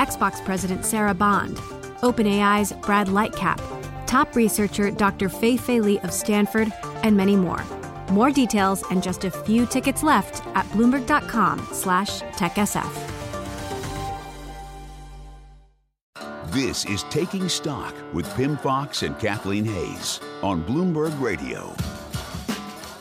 Xbox President Sarah Bond, OpenAI's Brad Lightcap, top researcher Dr. Fei Fei Li of Stanford, and many more. More details and just a few tickets left at bloomberg.com slash techsf. This is Taking Stock with Pimm Fox and Kathleen Hays on Bloomberg Radio.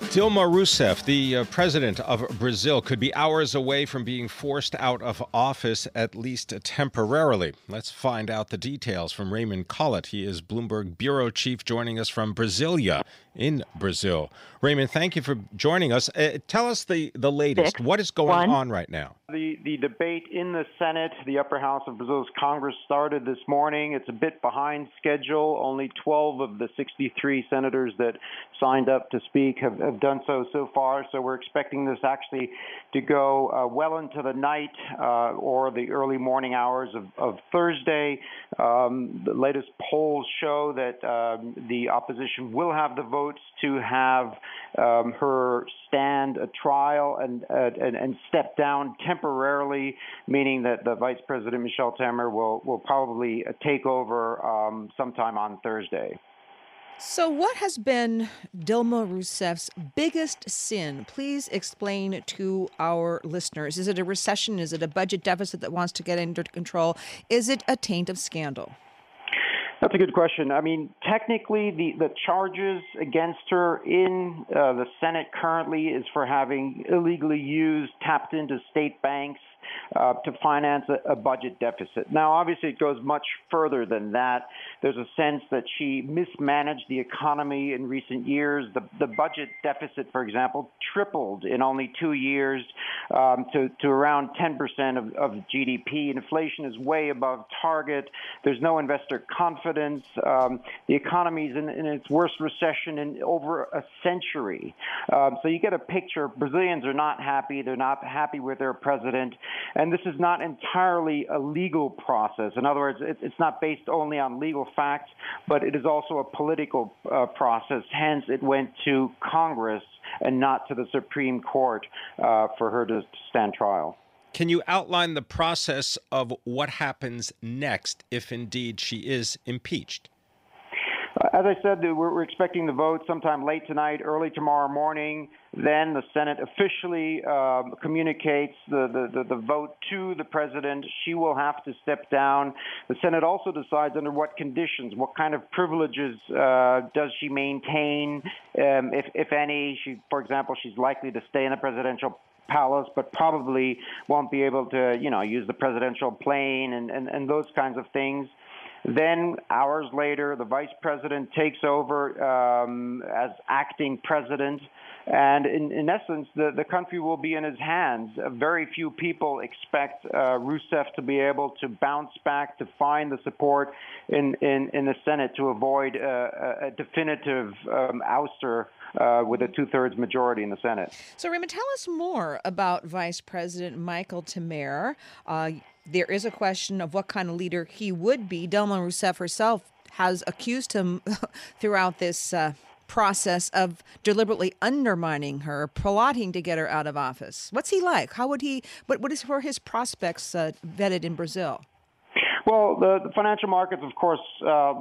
Dilma Rousseff, the uh, president of Brazil, could be hours away from being forced out of office, at least temporarily. Let's find out the details from Raymond Colitt. He is Bloomberg bureau chief, joining us from Brasilia in Brazil. Raymond, thank you for joining us. Uh, tell us the, the latest. Six, what is going one. on right now? The, the debate in the Senate, the upper house of Brazil's Congress, started this morning. It's a bit behind schedule. Only 12 of the 63 senators that signed up to speak have, have done so so far. So we're expecting this actually to go uh, well into the night uh, or the early morning hours of, of Thursday. Um, the latest polls show that um, the opposition will have the votes to have um, her stand a trial and, uh, and, and step down temporarily, meaning that the Vice President Michel Temer will will probably uh, take over um, sometime on Thursday. So, what has been Dilma Rousseff's biggest sin? Please explain to our listeners. Is it a recession? Is it a budget deficit that wants to get under control? Is it a taint of scandal? That's a good question. I mean, technically, the, the charges against her in uh, the Senate currently is for having illegally used, tapped into state banks uh, to finance a, a, budget deficit. Now, obviously, it goes much further than that. There's a sense that she mismanaged the economy in recent years. The, the budget deficit, for example, tripled in only two years um, to, to around 10% of, of GDP. Inflation is way above target. There's no investor confidence. Um, the economy is in, in, its worst recession in over a century. Um, so you get a picture. Brazilians are not happy. They're not happy with their president. And this is not entirely a legal process. In other words, it's not based only on legal facts, but it is also a political uh, process. Hence, it went to Congress and not to the Supreme Court uh, for her to stand trial. Can you outline the process of what happens next if indeed she is impeached? As I said, we're expecting the vote sometime late tonight, early tomorrow morning. Then the Senate officially um, communicates the, the, the, the, vote to the president. She will have to step down. The Senate also decides under what conditions, what kind of privileges uh, does she maintain, um, if, if any. She, for example, she's likely to stay in the presidential palace, but probably won't be able to, you know, use the presidential plane and, and, and those kinds of things. Then, hours later, the vice president takes over um, as acting president. And in, in essence, the, the country will be in his hands. Very few people expect uh, Rousseff to be able to bounce back, to find the support in, in, in the Senate to avoid uh, a, a definitive um, ouster uh, with a two thirds majority in the Senate. So, Raymond, tell us more about Vice President Michel Temer. Uh, there is a question of what kind of leader he would be. Dilma Rousseff herself has accused him throughout this uh, process of deliberately undermining her, plotting to get her out of office. What's he like? How would he? What what is for his prospects uh, vetted in Brazil? Well, the, the financial markets, of course, uh,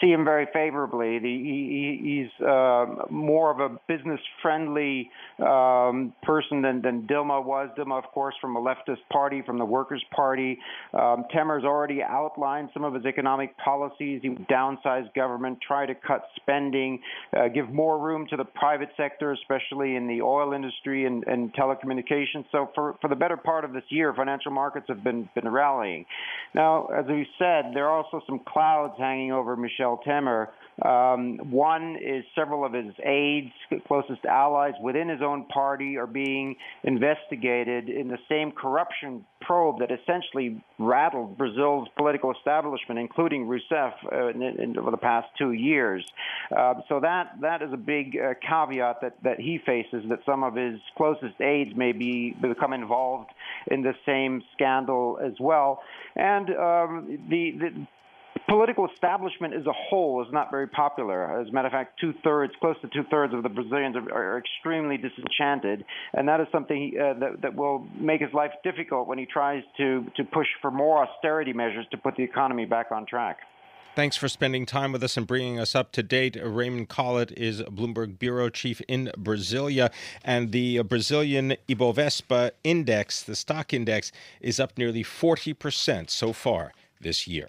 see him very favorably. The, he, he's uh, more of a business-friendly um, person than, than Dilma was. Dilma, of course, from a leftist party, from the Workers' Party. Um, Temer's already outlined some of his economic policies. He would downsize government, try to cut spending, uh, give more room to the private sector, especially in the oil industry and, and telecommunications. So for, for the better part of this year, financial markets have been, been rallying. Now, as we said, there are also some clouds hanging over Michel Temer. Um, one is several of his aides, closest allies within his own party, are being investigated in the same corruption probe that essentially rattled Brazil's political establishment, including Rousseff, uh, in, in, over the past two years. Uh, so that that is a big uh, caveat that, that he faces that some of his closest aides may be become involved in the same scandal as well. And um, the, the political establishment as a whole is not very popular. As a matter of fact, two thirds, close to two thirds of the Brazilians are, are, extremely disenchanted, and that is something uh, that, that will make his life difficult when he tries to to push for more austerity measures to put the economy back on track. Thanks for spending time with us and bringing us up to date. Raymond Colitt is Bloomberg bureau chief in Brasilia, and the Brazilian Ibovespa index, the stock index, is up nearly 40% so far this year.